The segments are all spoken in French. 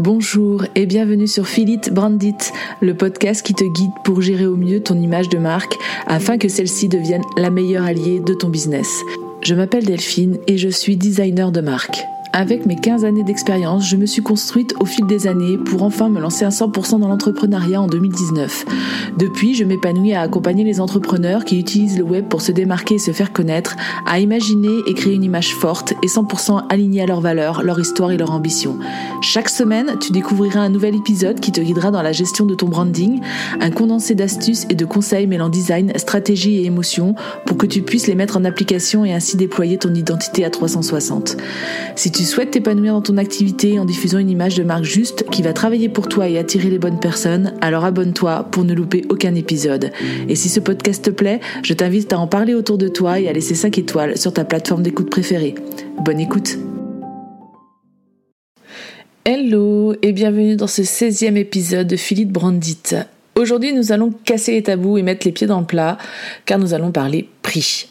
Bonjour et bienvenue sur Philip Brandit, le podcast qui te guide pour gérer au mieux ton image de marque afin que celle-ci devienne la meilleure alliée de ton business. Je m'appelle Delphine et je suis designer de marque. Avec mes 15 années d'expérience, je me suis construite au fil des années pour enfin me lancer à 100% dans l'entrepreneuriat en 2019. Depuis, je m'épanouis à accompagner les entrepreneurs qui utilisent le web pour se démarquer et se faire connaître, à imaginer et créer une image forte et 100% alignée à leurs valeurs, leur histoire et leur ambition. Chaque semaine, tu découvriras un nouvel épisode qui te guidera dans la gestion de ton branding, un condensé d'astuces et de conseils mêlant design, stratégie et émotion pour que tu puisses les mettre en application et ainsi déployer ton identité à 360. Si tu souhaites t'épanouir dans ton activité en diffusant une image de marque juste qui va travailler pour toi et attirer les bonnes personnes, alors abonne-toi pour ne louper aucun épisode. Et si ce podcast te plaît, je t'invite à en parler autour de toi et à laisser 5 étoiles sur ta plateforme d'écoute préférée. Bonne écoute Hello et bienvenue dans ce 16e épisode de Philippe Brandit. Aujourd'hui, nous allons casser les tabous et mettre les pieds dans le plat, car nous allons parler prix.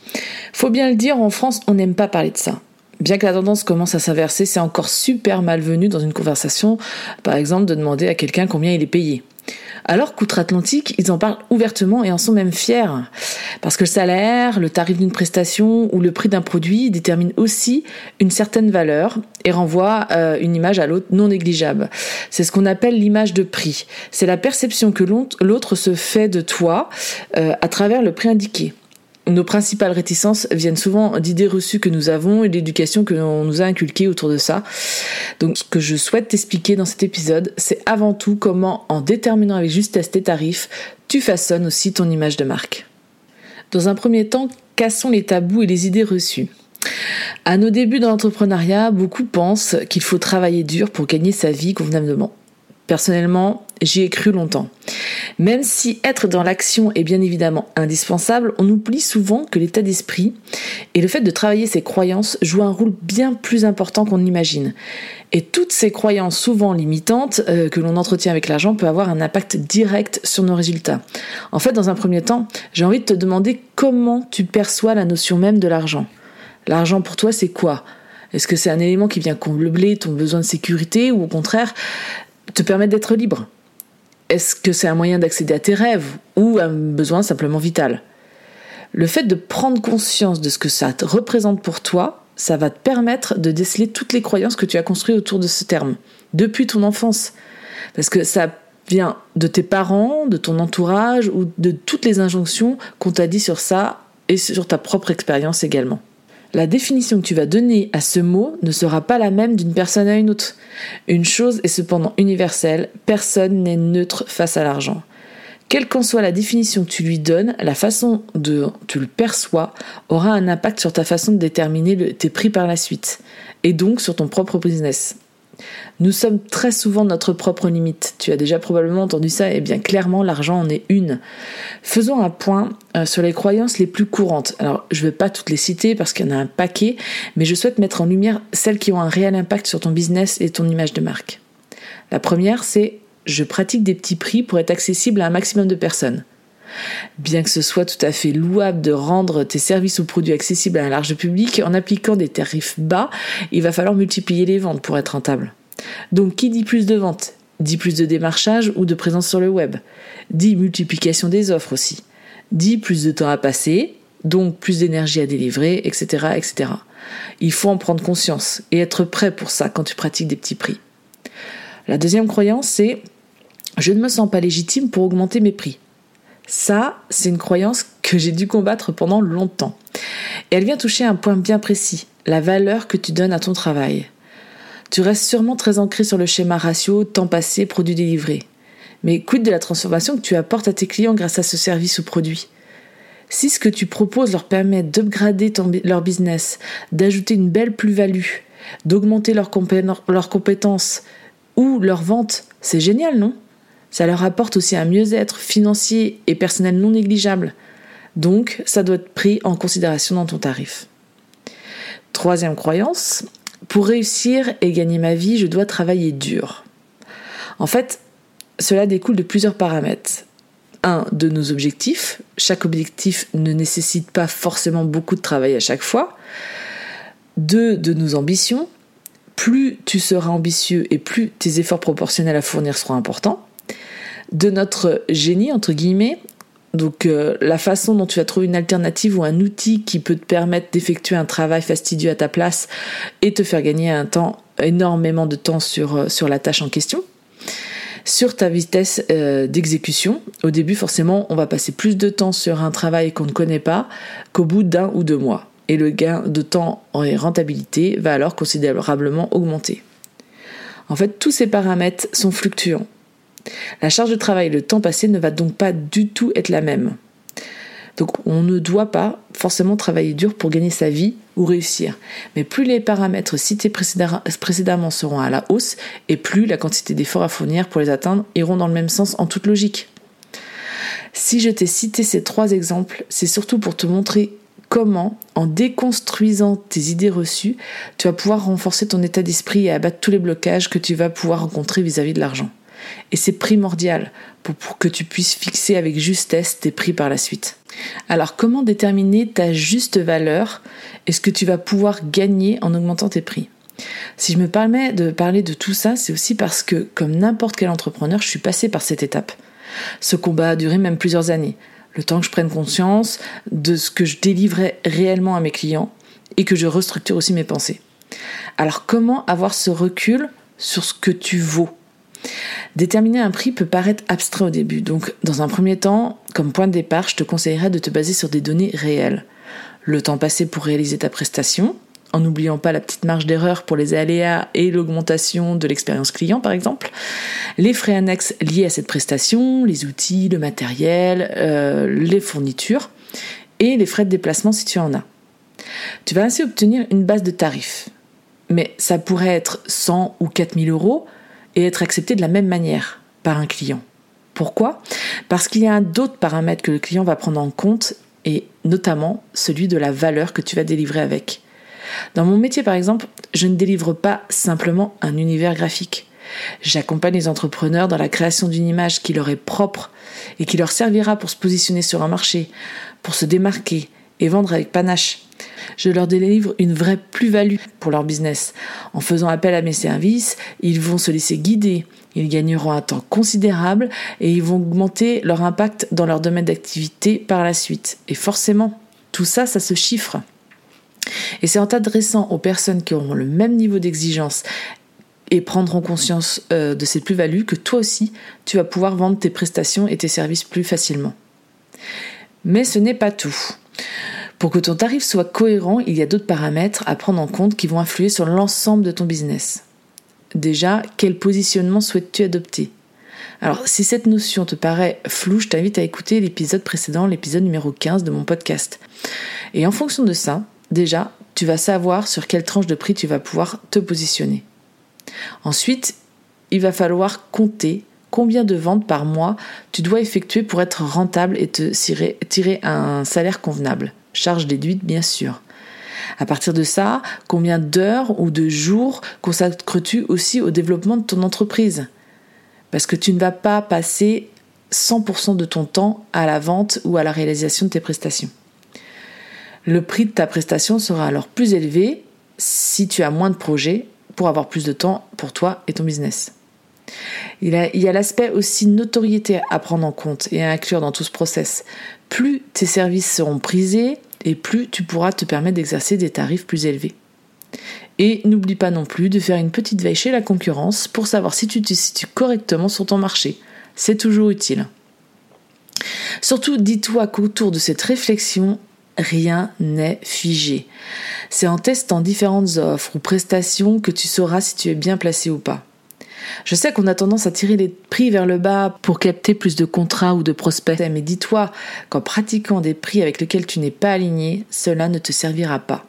Faut bien le dire, en France, on n'aime pas parler de ça. Bien que la tendance commence à s'inverser, c'est encore super malvenu dans une conversation, par exemple, de demander à quelqu'un combien il est payé. Alors qu'outre-Atlantique, ils en parlent ouvertement et en sont même fiers. Parce que le salaire, le tarif d'une prestation ou le prix d'un produit déterminent aussi une certaine valeur et renvoient euh, une image à l'autre non négligeable. C'est ce qu'on appelle l'image de prix. C'est la perception que l'autre se fait de toi euh, à travers le prix indiqué nos principales réticences viennent souvent d'idées reçues que nous avons et d'éducation que l'on nous a inculquées autour de ça. Donc ce que je souhaite t'expliquer dans cet épisode, c'est avant tout comment, en déterminant avec justesse tes tarifs, tu façonnes aussi ton image de marque. Dans un premier temps, cassons les tabous et les idées reçues? À nos débuts dans l'entrepreneuriat, beaucoup pensent qu'il faut travailler dur pour gagner sa vie convenablement. Personnellement, j'y ai cru longtemps. Même si être dans l'action est bien évidemment indispensable, on oublie souvent que l'état d'esprit et le fait de travailler ses croyances jouent un rôle bien plus important qu'on imagine. Et toutes ces croyances souvent limitantes euh, que l'on entretient avec l'argent peuvent avoir un impact direct sur nos résultats. En fait, dans un premier temps, j'ai envie de te demander comment tu perçois la notion même de l'argent. L'argent pour toi, c'est quoi? Est-ce que c'est un élément qui vient combler ton besoin de sécurité ou au contraire te permettre d'être libre? Est-ce que c'est un moyen d'accéder à tes rêves ou un besoin simplement vital? Le fait de prendre conscience de ce que ça te représente pour toi, ça va te permettre de déceler toutes les croyances que tu as construites autour de ce terme, depuis ton enfance. Parce que ça vient de tes parents, de ton entourage ou de toutes les injonctions qu'on t'a dit sur ça et sur ta propre expérience également. La définition que tu vas donner à ce mot ne sera pas la même d'une personne à une autre. Une chose est cependant universelle, personne n'est neutre face à l'argent. Quelle qu'en soit la définition que tu lui donnes, la façon dont tu le perçois aura un impact sur ta façon de déterminer tes prix par la suite, et donc sur ton propre business. Nous sommes très souvent notre propre limite. Tu as déjà probablement entendu ça, et bien clairement l'argent en est une. Faisons un point euh, sur les croyances les plus courantes. Alors je ne vais pas toutes les citer parce qu'il y en a un paquet, mais je souhaite mettre en lumière celles qui ont un réel impact sur ton business et ton image de marque. La première, c'est je pratique des petits prix pour être accessible à un maximum de personnes. Bien que ce soit tout à fait louable de rendre tes services ou produits accessibles à un large public, en appliquant des tarifs bas, il va falloir multiplier les ventes pour être rentable. Donc qui dit plus de ventes dit plus de démarchage ou de présence sur le web, dit multiplication des offres aussi, dit plus de temps à passer, donc plus d'énergie à délivrer, etc., etc. Il faut en prendre conscience et être prêt pour ça quand tu pratiques des petits prix. La deuxième croyance, c'est je ne me sens pas légitime pour augmenter mes prix. Ça, c'est une croyance que j'ai dû combattre pendant longtemps. Et elle vient toucher un point bien précis, la valeur que tu donnes à ton travail. Tu restes sûrement très ancré sur le schéma ratio temps passé, produit délivré. Mais quid de la transformation que tu apportes à tes clients grâce à ce service ou produit? Si ce que tu proposes leur permet d'upgrader leur business, d'ajouter une belle plus-value, d'augmenter leurs compétences ou leurs ventes, c'est génial, non? Ça leur apporte aussi un mieux-être financier et personnel non négligeable. Donc, ça doit être pris en considération dans ton tarif. Troisième croyance, pour réussir et gagner ma vie, je dois travailler dur. En fait, cela découle de plusieurs paramètres. Un, de nos objectifs. Chaque objectif ne nécessite pas forcément beaucoup de travail à chaque fois. Deux, de nos ambitions. plus tu seras ambitieux et plus tes efforts proportionnels à fournir seront importants. De notre génie, entre guillemets, donc euh, la façon dont tu vas trouver une alternative ou un outil qui peut te permettre d'effectuer un travail fastidieux à ta place et te faire gagner un temps, énormément de temps sur, euh, sur la tâche en question. Sur ta vitesse euh, d'exécution, au début forcément on va passer plus de temps sur un travail qu'on ne connaît pas qu'au bout d'un ou deux mois. Et le gain de temps et rentabilité va alors considérablement augmenter. En fait, tous ces paramètres sont fluctuants. La charge de travail et le temps passé ne va donc pas du tout être la même. Donc on ne doit pas forcément travailler dur pour gagner sa vie ou réussir. Mais plus les paramètres cités précédemment seront à la hausse, et plus la quantité d'efforts à fournir pour les atteindre iront dans le même sens en toute logique. Si je t'ai cité ces trois exemples, c'est surtout pour te montrer comment, en déconstruisant tes idées reçues, tu vas pouvoir renforcer ton état d'esprit et abattre tous les blocages que tu vas pouvoir rencontrer vis-à-vis de l'argent. Et c'est primordial pour, que tu puisses fixer avec justesse tes prix par la suite. Alors comment déterminer ta juste valeur et ce que tu vas pouvoir gagner en augmentant tes prix? Si je me permets de parler de tout ça, c'est aussi parce que, comme n'importe quel entrepreneur, je suis passé par cette étape. Ce combat a duré même plusieurs années. Le temps que je prenne conscience de ce que je délivrais réellement à mes clients et que je restructure aussi mes pensées. Alors comment avoir ce recul sur ce que tu vaux? Déterminer un prix peut paraître abstrait au début, donc dans un premier temps, comme point de départ, je te conseillerais de te baser sur des données réelles. Le temps passé pour réaliser ta prestation, en n'oubliant pas la petite marge d'erreur pour les aléas et l'augmentation de l'expérience client par exemple, les frais annexes liés à cette prestation, les outils, le matériel, euh, les fournitures et les frais de déplacement si tu en as. Tu vas ainsi obtenir une base de tarifs. Mais ça pourrait être 100 ou 4000 euros et être accepté de la même manière par un client. Pourquoi? Parce qu'il y a d'autres paramètres que le client va prendre en compte et notamment celui de la valeur que tu vas délivrer avec. Dans mon métier par exemple, je ne délivre pas simplement un univers graphique. J'accompagne les entrepreneurs dans la création d'une image qui leur est propre et qui leur servira pour se positionner sur un marché, pour se démarquer et vendre avec panache. Je leur délivre une vraie plus-value pour leur business. En faisant appel à mes services, ils vont se laisser guider, ils gagneront un temps considérable et ils vont augmenter leur impact dans leur domaine d'activité par la suite. Et forcément, tout ça, ça se chiffre. Et c'est en t'adressant aux personnes qui auront le même niveau d'exigence et prendront conscience euh, de cette plus-value que toi aussi, tu vas pouvoir vendre tes prestations et tes services plus facilement. Mais ce n'est pas tout. Pour que ton tarif soit cohérent, il y a d'autres paramètres à prendre en compte qui vont influer sur l'ensemble de ton business. Déjà, quel positionnement souhaites-tu adopter? Alors, si cette notion te paraît floue, je t'invite à écouter l'épisode précédent, l'épisode numéro 15 de mon podcast. Et en fonction de ça, déjà, tu vas savoir sur quelle tranche de prix tu vas pouvoir te positionner. Ensuite, il va falloir compter combien de ventes par mois tu dois effectuer pour être rentable et te tirer, un salaire convenable. Charge déduite, bien sûr. À partir de ça, combien d'heures ou de jours consacres-tu aussi au développement de ton entreprise? Parce que tu ne vas pas passer 100% de ton temps à la vente ou à la réalisation de tes prestations. Le prix de ta prestation sera alors plus élevé si tu as moins de projets pour avoir plus de temps pour toi et ton business. Il, y a l'aspect aussi notoriété à prendre en compte et à inclure dans tout ce process. Plus tes services seront prisés et plus tu pourras te permettre d'exercer des tarifs plus élevés. Et n'oublie pas non plus de faire une petite veille chez la concurrence pour savoir si tu te situes correctement sur ton marché. C'est toujours utile. Surtout, dis-toi qu'autour de cette réflexion, rien n'est figé. C'est en testant différentes offres ou prestations que tu sauras si tu es bien placé ou pas. Je sais qu'on a tendance à tirer les prix vers le bas pour capter plus de contrats ou de prospects, mais dis-toi qu'en pratiquant des prix avec lesquels tu n'es pas aligné, cela ne te servira pas.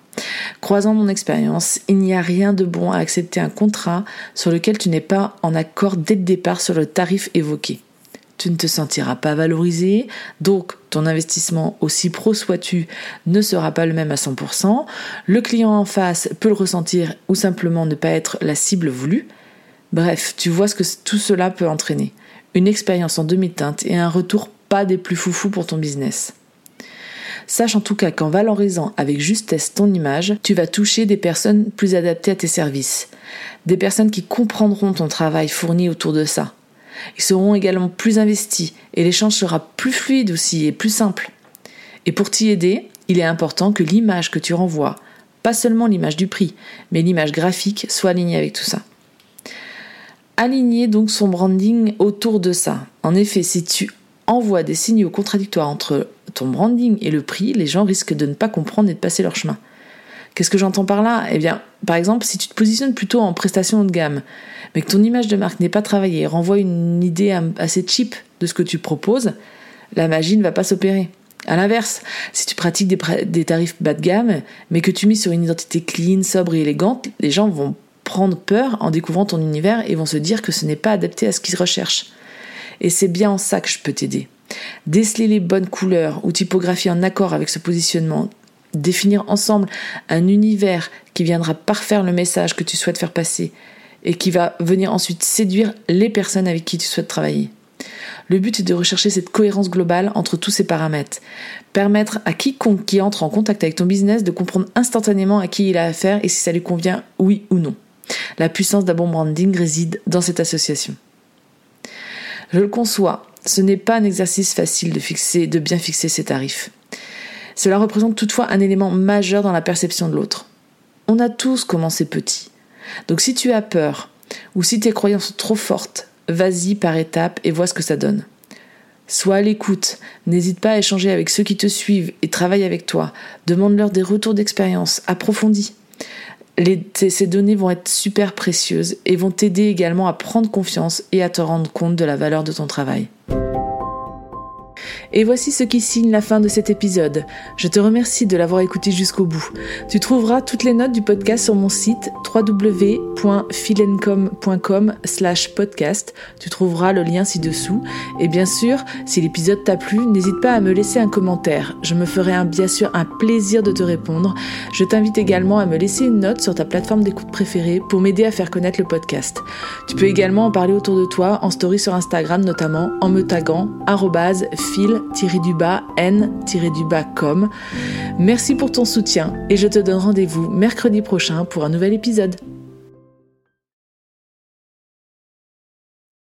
Croisant mon expérience, il n'y a rien de bon à accepter un contrat sur lequel tu n'es pas en accord dès le départ sur le tarif évoqué. Tu ne te sentiras pas valorisé, donc ton investissement, aussi pro sois-tu, ne sera pas le même à 100%. Le client en face peut le ressentir ou simplement ne pas être la cible voulue. Bref, tu vois ce que tout cela peut entraîner. Une expérience en demi-teinte et un retour pas des plus foufous pour ton business. Sache en tout cas qu'en valorisant avec justesse ton image, tu vas toucher des personnes plus adaptées à tes services. Des personnes qui comprendront ton travail fourni autour de ça. Ils seront également plus investis et l'échange sera plus fluide aussi et plus simple. Et pour t'y aider, il est important que l'image que tu renvoies, pas seulement l'image du prix, mais l'image graphique soit alignée avec tout ça. Aligner donc son branding autour de ça. En effet, si tu envoies des signaux contradictoires entre ton branding et le prix, les gens risquent de ne pas comprendre et de passer leur chemin. Qu'est-ce que j'entends par là? Eh bien, par exemple, si tu te positionnes plutôt en prestation haut de gamme, mais que ton image de marque n'est pas travaillée, renvoie une idée assez cheap de ce que tu proposes, la magie ne va pas s'opérer. À l'inverse, si tu pratiques des, tarifs bas de gamme, mais que tu mises sur une identité clean, sobre et élégante, les gens vont prendre peur en découvrant ton univers et vont se dire que ce n'est pas adapté à ce qu'ils recherchent. Et c'est bien en ça que je peux t'aider. Déceler les bonnes couleurs ou typographies en accord avec ce positionnement, définir ensemble un univers qui viendra parfaire le message que tu souhaites faire passer et qui va venir ensuite séduire les personnes avec qui tu souhaites travailler. Le but est de rechercher cette cohérence globale entre tous ces paramètres. Permettre à quiconque qui entre en contact avec ton business de comprendre instantanément à qui il a affaire et si ça lui convient, oui ou non. La puissance d'un bon branding réside dans cette association. Je le conçois, ce n'est pas un exercice facile de fixer, de bien fixer ses tarifs. Cela représente toutefois un élément majeur dans la perception de l'autre. On a tous commencé petit. Donc si tu as peur, ou si tes croyances sont trop fortes, vas-y par étapes et vois ce que ça donne. Sois à l'écoute, n'hésite pas à échanger avec ceux qui te suivent et travaillent avec toi, demande-leur des retours d'expérience approfondis. Ces données vont être super précieuses et vont t'aider également à prendre confiance et à te rendre compte de la valeur de ton travail. Et voici ce qui signe la fin de cet épisode. Je te remercie de l'avoir écouté jusqu'au bout. Tu trouveras toutes les notes du podcast sur mon site www.philencom.com slash podcast. Tu trouveras le lien ci-dessous. Et bien sûr, si l'épisode t'a plu, n'hésite pas à me laisser un commentaire. Je me ferai bien sûr un plaisir de te répondre. Je t'invite également à me laisser une note sur ta plateforme d'écoute préférée pour m'aider à faire connaître le podcast. Tu peux également en parler autour de toi en story sur Instagram notamment en me taguant fil n-com. Merci pour ton soutien et je te donne rendez-vous mercredi prochain pour un nouvel épisode.